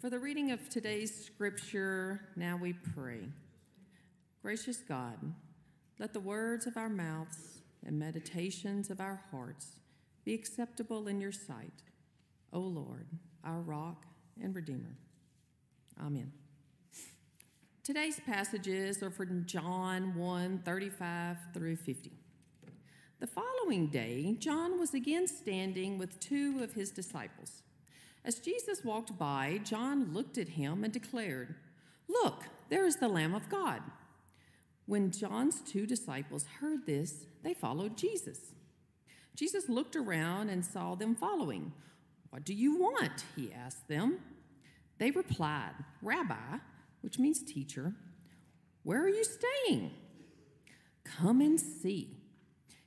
For the reading of today's scripture, now we pray. Gracious God, let the words of our mouths and meditations of our hearts be acceptable in your sight, O Lord, our rock and redeemer. Amen. Today's passages are from John 1 35 through 50. The following day, John was again standing with two of his disciples. As Jesus walked by, John looked at him and declared, Look, there is the Lamb of God. When John's two disciples heard this, they followed Jesus. Jesus looked around and saw them following. What do you want? He asked them. They replied, Rabbi, which means teacher, where are you staying? Come and see,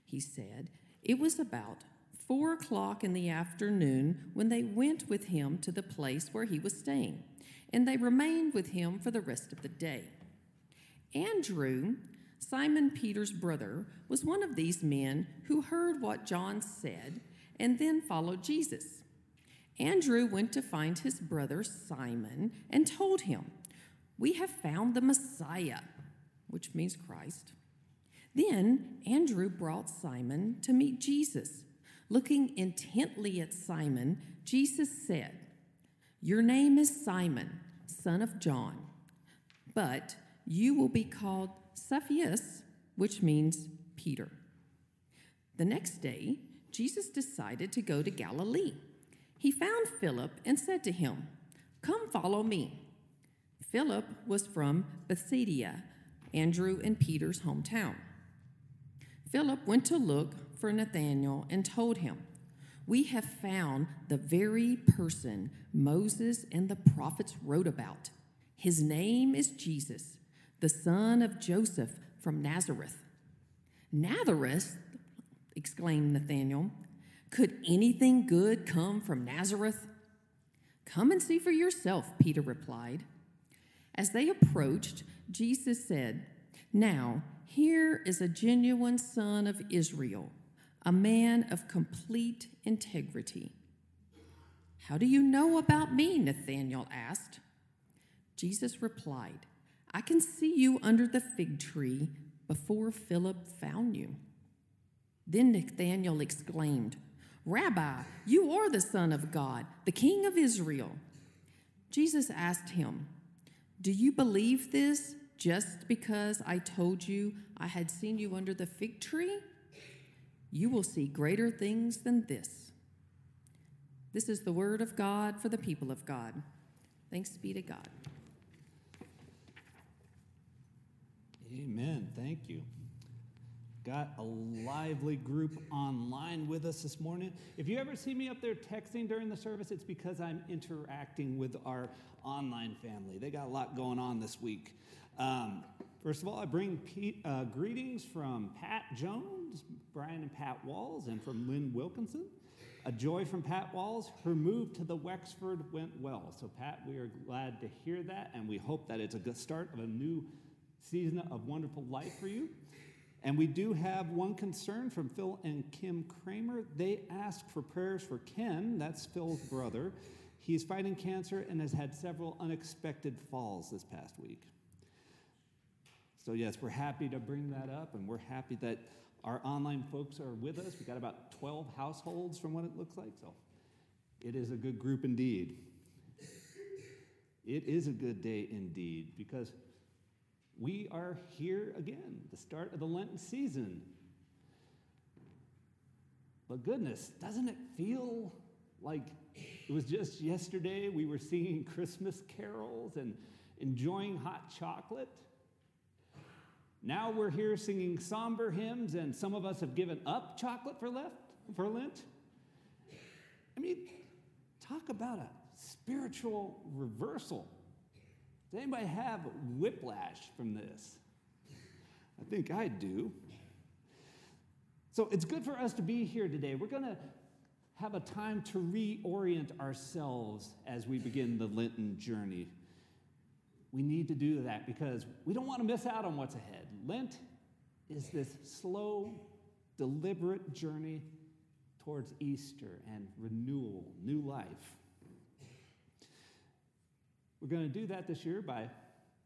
he said. It was about four o'clock in the afternoon when they went with him to the place where he was staying, and they remained with him for the rest of the day. Andrew, Simon Peter's brother, was one of these men who heard what John said and then followed Jesus. Andrew went to find his brother Simon and told him, We have found the Messiah, which means Christ. Then Andrew brought Simon to meet Jesus. Looking intently at Simon, Jesus said, Your name is Simon, son of John, but you will be called Cephas, which means Peter. The next day, Jesus decided to go to Galilee. He found Philip and said to him, Come follow me. Philip was from Bethsaida, Andrew and Peter's hometown. Philip went to look for Nathanael and told him, We have found the very person Moses and the prophets wrote about. His name is Jesus, the son of Joseph from Nazareth. Nazareth, exclaimed Nathanael, could anything good come from Nazareth? Come and see for yourself, Peter replied. As they approached, Jesus said, Now, here is a genuine son of Israel a man of complete integrity. How do you know about me? Nathanael asked. Jesus replied, I can see you under the fig tree before Philip found you. Then Nathanael exclaimed, Rabbi, you are the Son of God, the King of Israel. Jesus asked him, Do you believe this just because I told you I had seen you under the fig tree? You will see greater things than this. This is the word of God for the people of God. Thanks be to God. Amen. Thank you. Got a lively group online with us this morning. If you ever see me up there texting during the service, it's because I'm interacting with our online family. They got a lot going on this week. Um, First of all, I bring Pete, uh, greetings from Pat Jones, Brian and Pat Walls, and from Lynn Wilkinson. A joy from Pat Walls. Her move to the Wexford went well. So, Pat, we are glad to hear that, and we hope that it's a good start of a new season of wonderful life for you. And we do have one concern from Phil and Kim Kramer. They asked for prayers for Ken, that's Phil's brother. He's fighting cancer and has had several unexpected falls this past week. So, yes, we're happy to bring that up, and we're happy that our online folks are with us. We've got about 12 households from what it looks like, so it is a good group indeed. It is a good day indeed because we are here again, the start of the Lenten season. But goodness, doesn't it feel like it was just yesterday we were singing Christmas carols and enjoying hot chocolate? Now we're here singing somber hymns, and some of us have given up chocolate for, left, for Lent. I mean, talk about a spiritual reversal. Does anybody have whiplash from this? I think I do. So it's good for us to be here today. We're going to have a time to reorient ourselves as we begin the Lenten journey we need to do that because we don't want to miss out on what's ahead. Lent is this slow, deliberate journey towards Easter and renewal, new life. We're going to do that this year by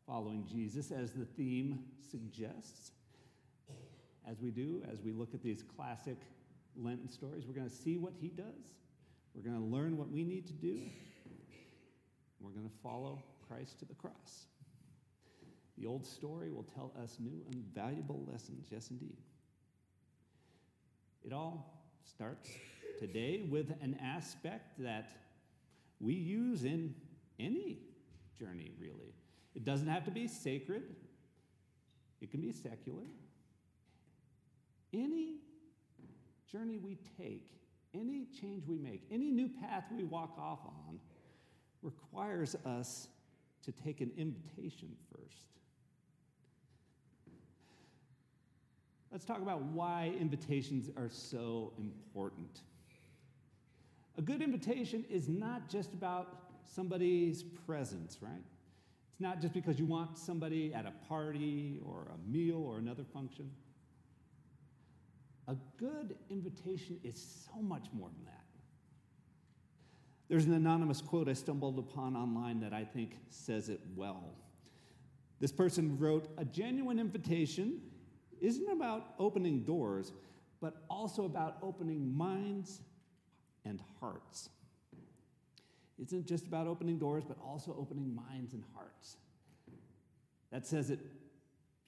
following Jesus as the theme suggests. As we do, as we look at these classic Lenten stories, we're going to see what he does. We're going to learn what we need to do. We're going to follow Christ to the cross. The old story will tell us new and valuable lessons, yes, indeed. It all starts today with an aspect that we use in any journey, really. It doesn't have to be sacred, it can be secular. Any journey we take, any change we make, any new path we walk off on requires us to take an invitation first. Let's talk about why invitations are so important. A good invitation is not just about somebody's presence, right? It's not just because you want somebody at a party or a meal or another function. A good invitation is so much more than that. There's an anonymous quote I stumbled upon online that I think says it well. This person wrote A genuine invitation isn't about opening doors, but also about opening minds and hearts. It isn't just about opening doors, but also opening minds and hearts. That says it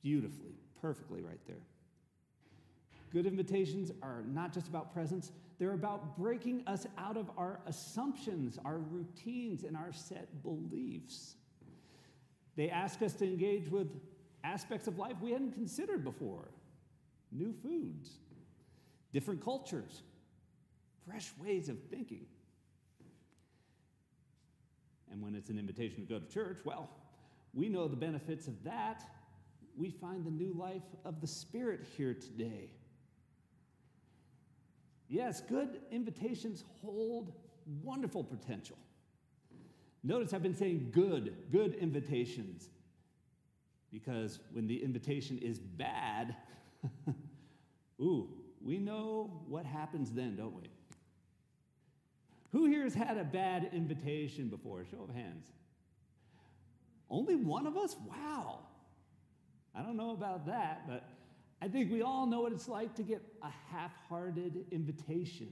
beautifully, perfectly right there. Good invitations are not just about presence, they're about breaking us out of our assumptions, our routines, and our set beliefs. They ask us to engage with aspects of life we hadn't considered before new foods, different cultures, fresh ways of thinking. And when it's an invitation to go to church, well, we know the benefits of that. We find the new life of the Spirit here today. Yes, good invitations hold wonderful potential. Notice I've been saying good, good invitations. Because when the invitation is bad, ooh, we know what happens then, don't we? Who here has had a bad invitation before? Show of hands. Only one of us? Wow. I don't know about that, but I think we all know what it's like to get a half hearted invitation.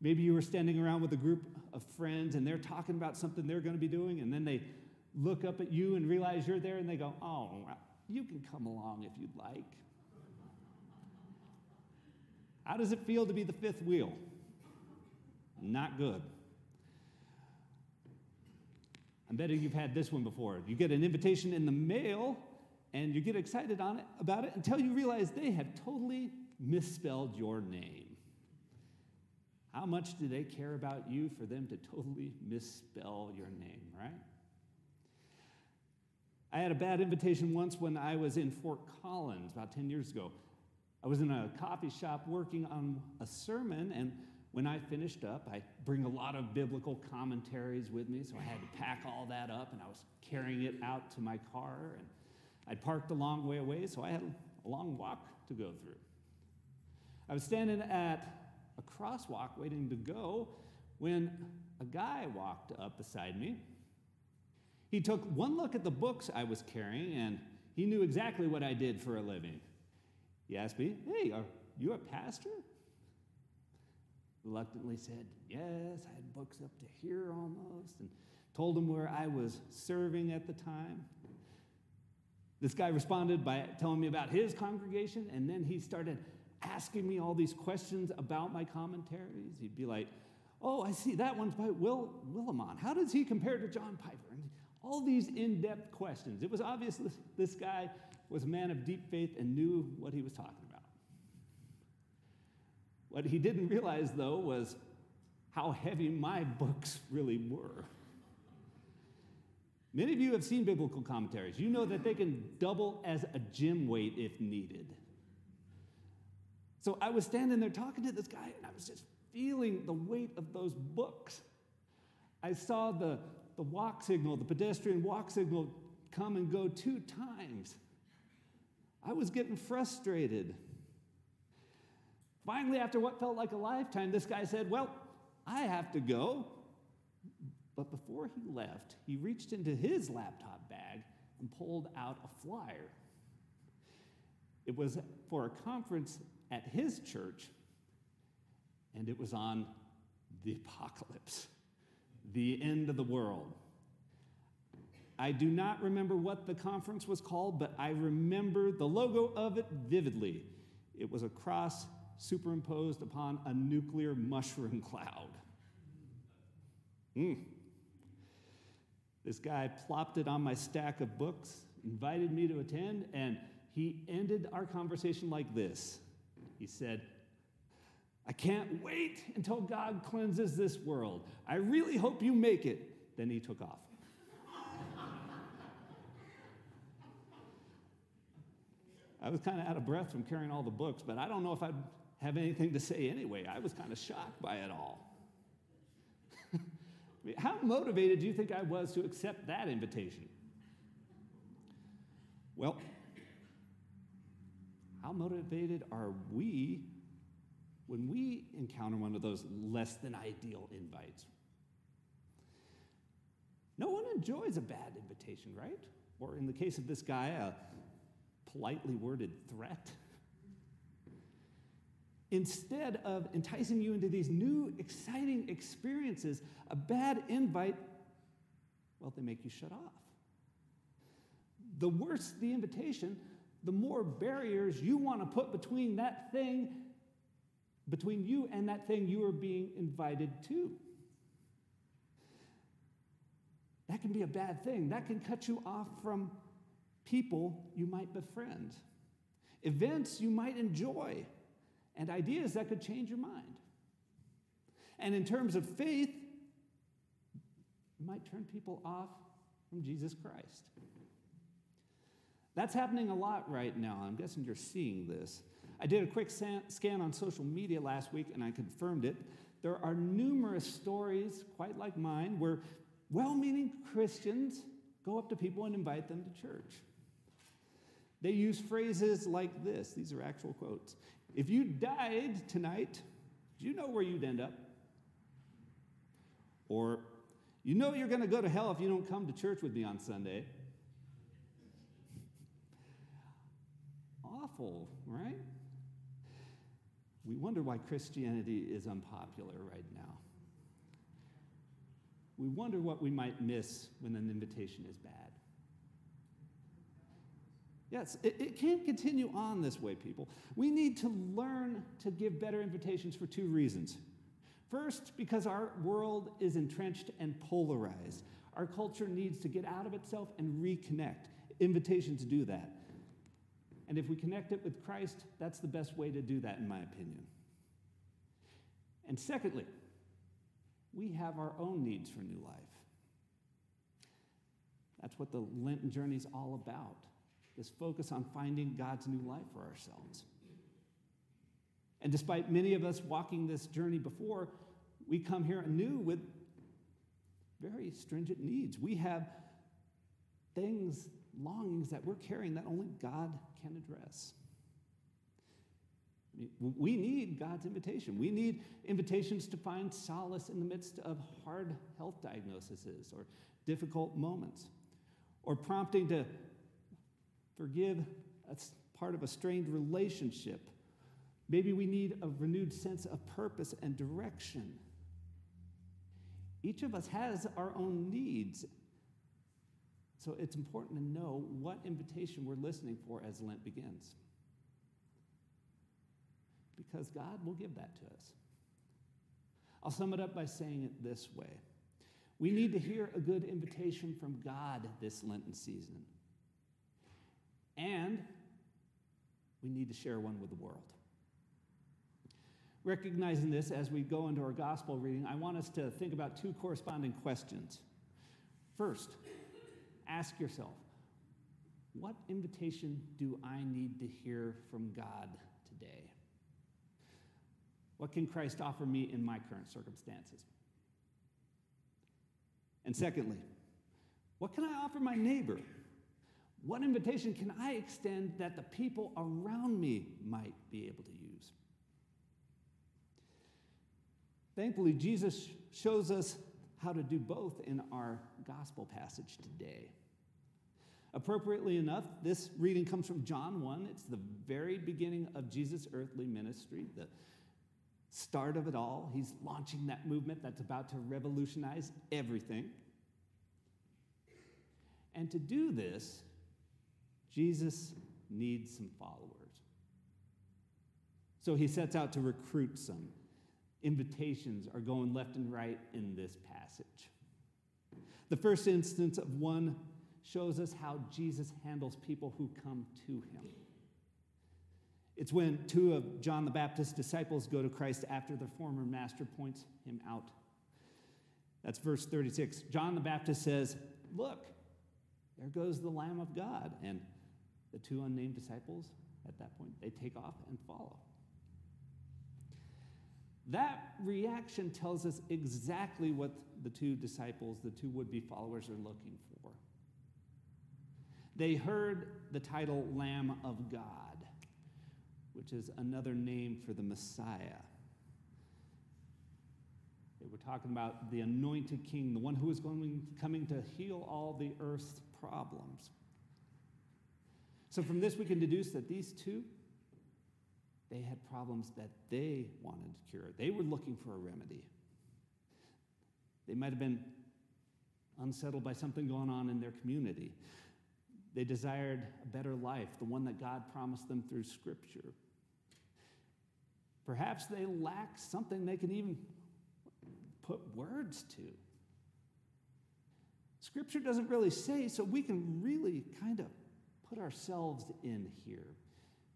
Maybe you were standing around with a group of friends and they're talking about something they're going to be doing, and then they look up at you and realize you're there and they go, Oh, you can come along if you'd like. How does it feel to be the fifth wheel? Not good. I'm betting you've had this one before. You get an invitation in the mail and you get excited on it, about it until you realize they have totally misspelled your name. How much do they care about you for them to totally misspell your name, right? I had a bad invitation once when I was in Fort Collins about 10 years ago. I was in a coffee shop working on a sermon, and when I finished up, I bring a lot of biblical commentaries with me, so I had to pack all that up, and I was carrying it out to my car. And I'd parked a long way away, so I had a long walk to go through. I was standing at a crosswalk waiting to go when a guy walked up beside me. He took one look at the books I was carrying and he knew exactly what I did for a living. He asked me, Hey, are you a pastor? Reluctantly said, Yes, I had books up to here almost, and told him where I was serving at the time. This guy responded by telling me about his congregation, and then he started asking me all these questions about my commentaries. He'd be like, Oh, I see that one's by Will Willimon. How does he compare to John Piper? And all these in depth questions. It was obvious this, this guy was a man of deep faith and knew what he was talking about. What he didn't realize, though, was how heavy my books really were. Many of you have seen biblical commentaries. You know that they can double as a gym weight if needed. So I was standing there talking to this guy, and I was just feeling the weight of those books. I saw the, the walk signal, the pedestrian walk signal, come and go two times. I was getting frustrated. Finally, after what felt like a lifetime, this guy said, Well, I have to go. But before he left, he reached into his laptop bag and pulled out a flyer. It was for a conference at his church, and it was on the apocalypse, the end of the world. I do not remember what the conference was called, but I remember the logo of it vividly. It was a cross superimposed upon a nuclear mushroom cloud. Mm. This guy plopped it on my stack of books, invited me to attend, and he ended our conversation like this. He said, I can't wait until God cleanses this world. I really hope you make it. Then he took off. I was kind of out of breath from carrying all the books, but I don't know if I'd have anything to say anyway. I was kind of shocked by it all. How motivated do you think I was to accept that invitation? Well, how motivated are we when we encounter one of those less than ideal invites? No one enjoys a bad invitation, right? Or in the case of this guy, a politely worded threat. Instead of enticing you into these new, exciting experiences, a bad invite, well, they make you shut off. The worse the invitation, the more barriers you want to put between that thing, between you and that thing you are being invited to. That can be a bad thing. That can cut you off from people you might befriend, events you might enjoy, and ideas that could change your mind. And in terms of faith, it might turn people off from Jesus Christ. That's happening a lot right now. I'm guessing you're seeing this. I did a quick scan on social media last week and I confirmed it. There are numerous stories, quite like mine, where well meaning Christians go up to people and invite them to church. They use phrases like this these are actual quotes. If you died tonight, do you know where you'd end up? Or, you know you're going to go to hell if you don't come to church with me on Sunday. Awful, right? We wonder why Christianity is unpopular right now. We wonder what we might miss when an invitation is bad. Yes, it, it, can't continue on this way, people. We need to learn to give better invitations for two reasons. First, because our world is entrenched and polarized. Our culture needs to get out of itself and reconnect. Invitations to do that. And if we connect it with Christ, that's the best way to do that, in my opinion. And secondly, we have our own needs for new life. That's what the Lenten journey is all about this focus on finding God's new life for ourselves. And despite many of us walking this journey before, we come here anew with very stringent needs. We have things, longings that we're carrying that only God can address. We need God's invitation. We need invitations to find solace in the midst of hard health diagnoses or difficult moments, or prompting to Forgive, that's part of a strained relationship. Maybe we need a renewed sense of purpose and direction. Each of us has our own needs. So it's important to know what invitation we're listening for as Lent begins. Because God will give that to us. I'll sum it up by saying it this way We need to hear a good invitation from God this Lenten season and we need to share one with the world. Recognizing this as we go into our gospel reading, I want us to think about two corresponding questions. First, ask yourself, what invitation do I need to hear from God today? What can Christ offer me in my current circumstances? And secondly, what can I offer my neighbor what invitation can I extend that the people around me might be able to use? Thankfully, Jesus shows us how to do both in our gospel passage today. Appropriately enough, this reading comes from John 1. It's the very beginning of Jesus' earthly ministry, the start of it all. He's launching that movement that's about to revolutionize everything. And to do this, Jesus needs some followers. So he sets out to recruit some. Invitations are going left and right in this passage. The first instance of one shows us how Jesus handles people who come to him. It's when two of John the Baptist's disciples go to Christ after their former master points him out. That's verse 36. John the Baptist says, Look, there goes the Lamb of God. And the two unnamed disciples, at that point, they take off and follow. That reaction tells us exactly what the two disciples, the two would be followers, are looking for. They heard the title Lamb of God, which is another name for the Messiah. They were talking about the anointed king, the one who is going, coming to heal all the earth's problems. So, from this, we can deduce that these two they had problems that they wanted to cure. They were looking for a remedy. They might have been unsettled by something going on in their community. They desired a better life, the one that God promised them through Scripture. Perhaps they lack something they can even put words to. Scripture doesn't really say, so we can really kind of put ourselves in here.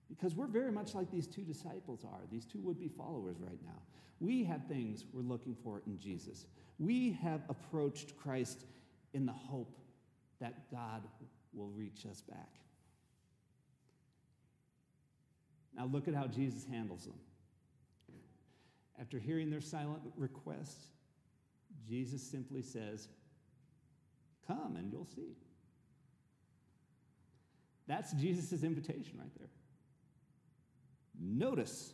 Because we're very much like these two disciples are, these two would be followers right now. We have things we're looking for in Jesus. We have approached Christ in the hope that God will reach us back. Now, look at how Jesus handles them. After hearing their silent request, Jesus simply says, Come and you'll see. That's Jesus' invitation right there. Notice,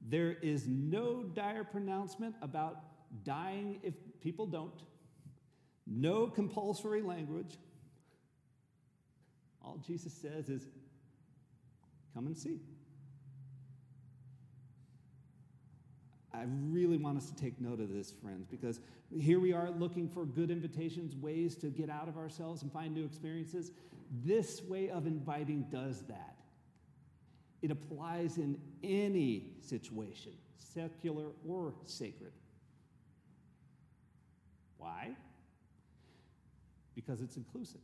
there is no dire pronouncement about dying if people don't, no compulsory language. All Jesus says is, come and see. I really want us to take note of this, friends, because here we are looking for good invitations, ways to get out of ourselves and find new experiences. This way of inviting does that. It applies in any situation, secular or sacred. Why? Because it's inclusive.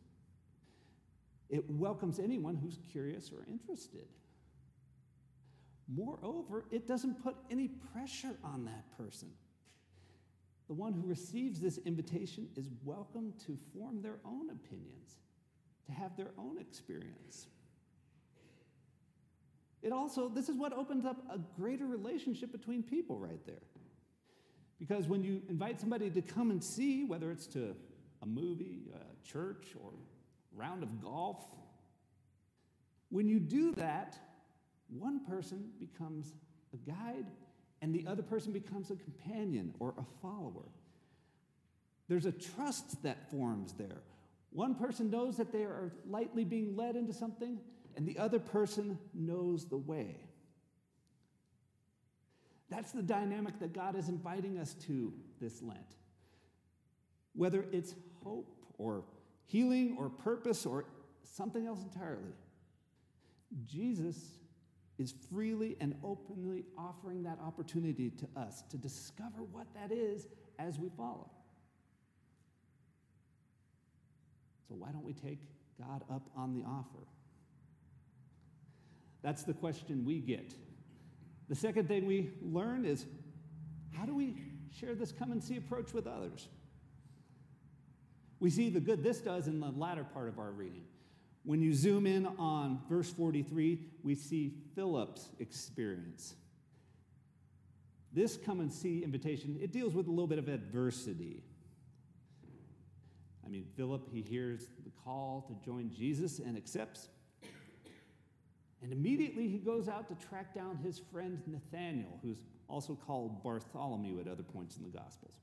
It welcomes anyone who's curious or interested. Moreover, it doesn't put any pressure on that person. The one who receives this invitation is welcome to form their own opinions, to have their own experience. It also, this is what opens up a greater relationship between people right there. Because when you invite somebody to come and see, whether it's to a movie, a church, or a round of golf, when you do that, one person becomes a guide and the other person becomes a companion or a follower. There's a trust that forms there. One person knows that they are lightly being led into something, and the other person knows the way. That's the dynamic that God is inviting us to this Lent. Whether it's hope or healing or purpose or something else entirely, Jesus is freely and openly offering that opportunity to us to discover what that is as we follow. So, why don't we take God up on the offer? That's the question we get. The second thing we learn is how do we share this come and see approach with others? We see the good this does in the latter part of our reading. When you zoom in on verse 43, we see Philip's experience. This come and see invitation, it deals with a little bit of adversity. I mean, Philip, he hears the call to join Jesus and accepts. And immediately he goes out to track down his friend Nathanael, who's also called Bartholomew at other points in the Gospels.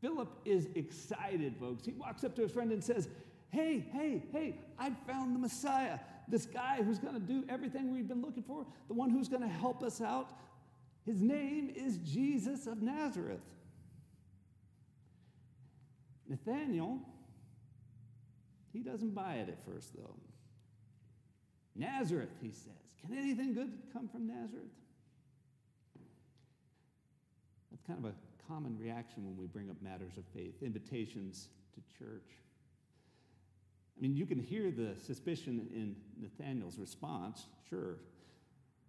Philip is excited, folks. He walks up to his friend and says, Hey, hey, hey, I found the Messiah. This guy who's going to do everything we've been looking for, the one who's going to help us out. His name is Jesus of Nazareth. Nathanael, he doesn't buy it at first, though. Nazareth, he says. Can anything good come from Nazareth? That's kind of a common reaction when we bring up matters of faith, invitations to church. I mean, you can hear the suspicion in Nathanael's response, sure.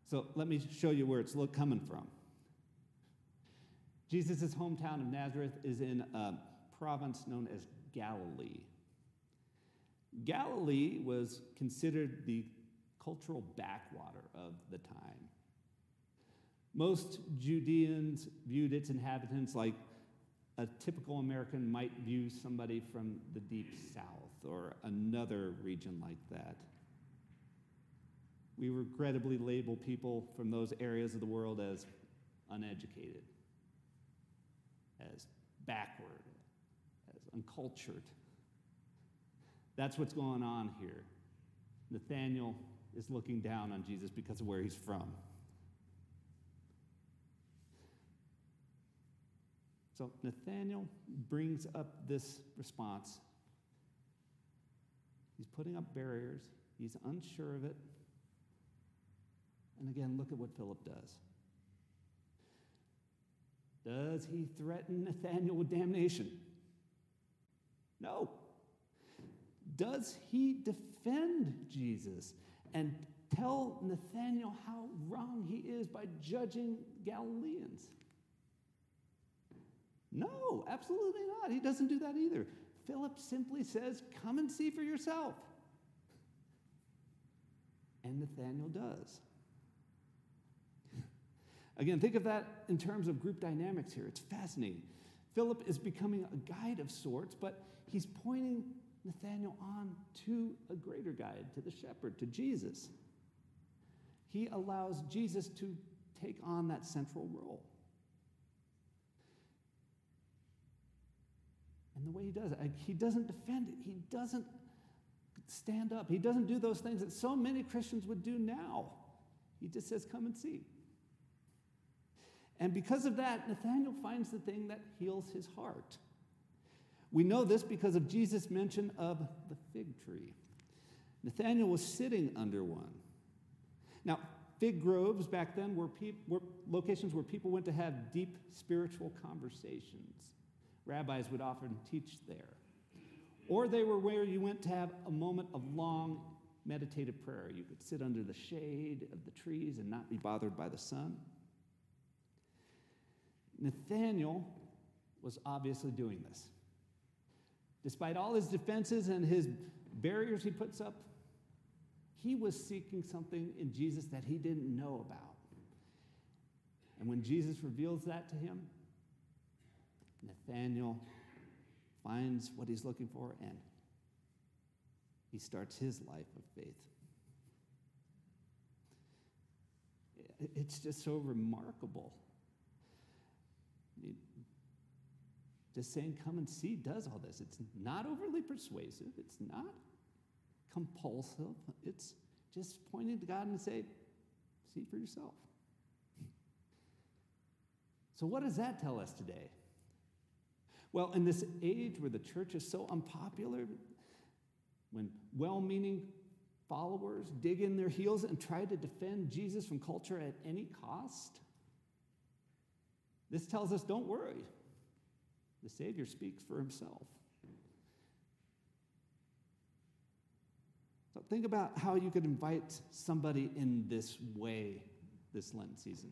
So let me show you where it's coming from. Jesus' hometown of Nazareth is in a province known as Galilee. Galilee was considered the cultural backwater of the time. Most Judeans viewed its inhabitants like a typical American might view somebody from the deep south or another region like that. We regrettably label people from those areas of the world as uneducated, as backward, uncultured. That's what's going on here. Nathanael is looking down on Jesus because of where he's from. So Nathanael brings up this response. He's putting up barriers, he's unsure of it. And again, look at what Philip does. Does he threaten Nathanael with damnation? No. Does he defend Jesus and tell Nathanael how wrong he is by judging Galileans? No, absolutely not. He doesn't do that either. Philip simply says, Come and see for yourself. And Nathanael does. Again, think of that in terms of group dynamics here. It's fascinating. Philip is becoming a guide of sorts, but he's pointing Nathanael on to a greater guide, to the shepherd, to Jesus. He allows Jesus to take on that central role. And the way he does it, he doesn't defend it. He doesn't stand up. He doesn't do those things that so many Christians would do now. He just says, Come and see. And because of that, Nathanael finds the thing that heals his heart. We know this because of Jesus' mention of the fig tree. Nathanael was sitting under one. Now, fig groves back then were, were locations where people went to have deep spiritual conversations. Rabbis would often teach there. Or they were where you went to have a moment of long meditative prayer. You could sit under the shade of the trees and not be bothered by the sun. Nathanael was obviously doing this. Despite all his defenses and his barriers he puts up, he was seeking something in Jesus that he didn't know about. And when Jesus reveals that to him, Nathanael finds what he's looking for and he starts his life of faith. It's just so remarkable. Just saying, come and see does all this. It's not overly persuasive, it's not compulsive. It's just pointing to God and say, see for yourself. So, what does that tell us today? Well, in this age where the church is so unpopular, when well meaning followers dig in their heels and try to defend Jesus from culture at any cost, this tells us don't worry. The Savior speaks for himself. So think about how you could invite somebody in this way this Lent season.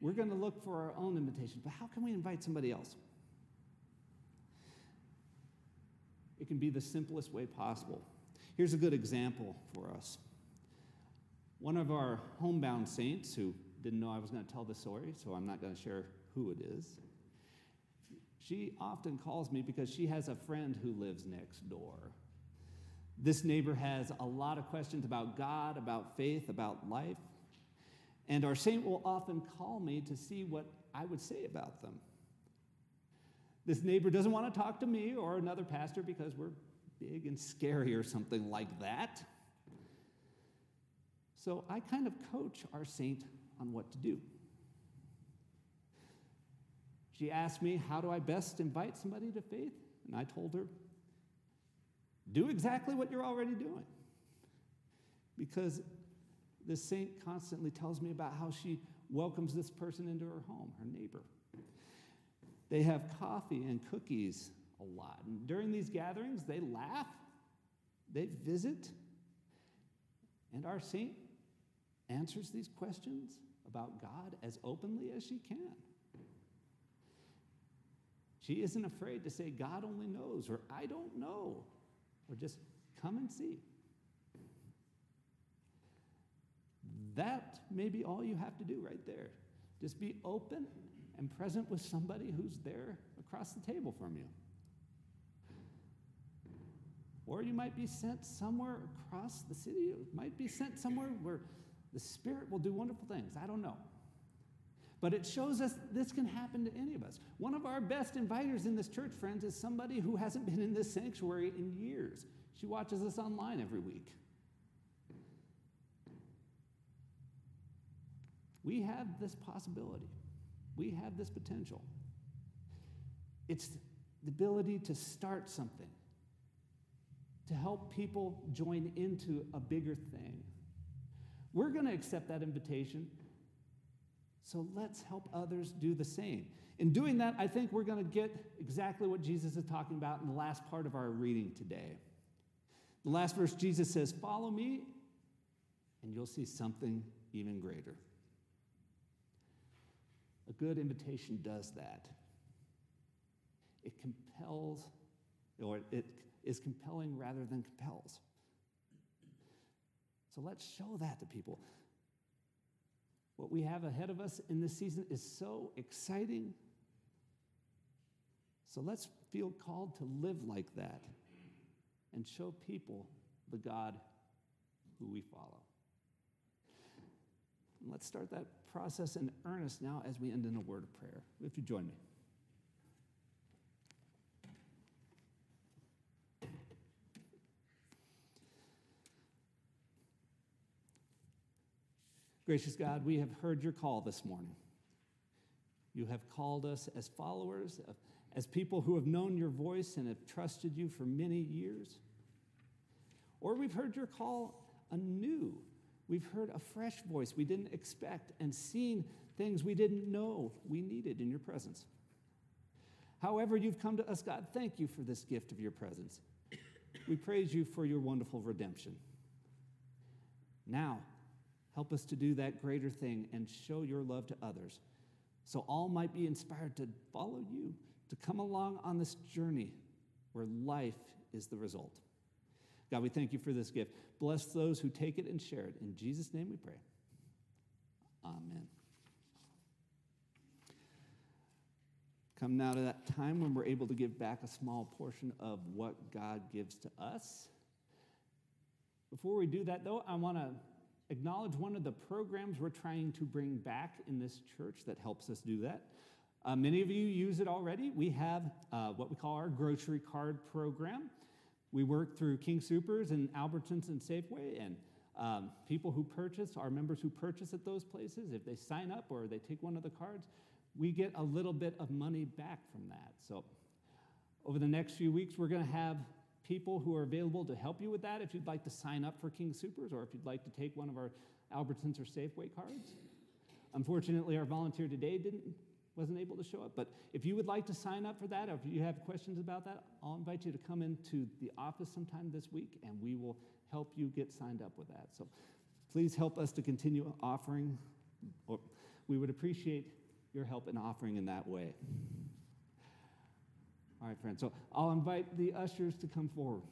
We're going to look for our own invitation, but how can we invite somebody else? It can be the simplest way possible. Here's a good example for us. One of our homebound saints, who didn't know I was going to tell the story, so I'm not going to share who it is, she often calls me because she has a friend who lives next door. This neighbor has a lot of questions about God, about faith, about life. And our saint will often call me to see what I would say about them. This neighbor doesn't want to talk to me or another pastor because we're big and scary or something like that. So I kind of coach our saint on what to do. She asked me, How do I best invite somebody to faith? And I told her, Do exactly what you're already doing. Because the saint constantly tells me about how she welcomes this person into her home, her neighbor. They have coffee and cookies a lot. And during these gatherings, they laugh, they visit, and our saint answers these questions about God as openly as she can. She isn't afraid to say, God only knows, or I don't know, or just come and see. That may be all you have to do right there. Just be open and present with somebody who's there across the table from you. Or you might be sent somewhere across the city. You might be sent somewhere where the Spirit will do wonderful things. I don't know. But it shows us this can happen to any of us. One of our best inviters in this church, friends, is somebody who hasn't been in this sanctuary in years. She watches us online every week. We have this possibility, we have this potential. It's the ability to start something, to help people join into a bigger thing. We're going to accept that invitation, so let's help others do the same. In doing that, I think we're going to get exactly what Jesus is talking about in the last part of our reading today. The last verse, Jesus says, Follow me, and you'll see something even greater. A good invitation does that. It compels, or it is compelling rather than compels. So let's show that to people. What we have ahead of us in this season is so exciting. So let's feel called to live like that and show people the God who we follow. And let's start that process in earnest now as we end in a word of prayer. If you join me. Gracious God, we have heard your call this morning. You have called us as followers, as people who have known your voice and have trusted you for many years. Or we've heard your call anew We've heard a fresh voice we didn't expect and seen things we didn't know we needed in your presence. However, you've come to us, God, thank you for this gift of your presence. We praise you for your wonderful redemption. Now, help us to do that greater thing and show your love to others so all might be inspired to follow you, to come along on this journey where life is the result. God, we thank you for this gift. Bless those who take it and share it. In Jesus' name we pray. Amen. Come now to that time when we're able to give back a small portion of what God gives to us. Before we do that, though, I want to acknowledge one of the programs we're trying to bring back in this church that helps us do that. Uh, many of you use it already. We have uh, what we call our grocery card program. We work through King Soopers and Albertsons and Safeway, and um, people who purchase, our members who purchase at those places, if they sign up or they take one of the cards, we get a little bit of money back from that. So, over the next few weeks, we're going to have people who are available to help you with that if you'd like to sign up for King Soopers or if you'd like to take one of our Albertsons or Safeway cards. Unfortunately, our volunteer today didn't wasn't able to show up. But if you would like to sign up for that, or if you have questions about that, I'll invite you to come into the office sometime this week and we will help you get signed up with that. So please help us to continue offering, or we would appreciate your help in offering in that way. All right, friends. So I'll invite the ushers to come forward.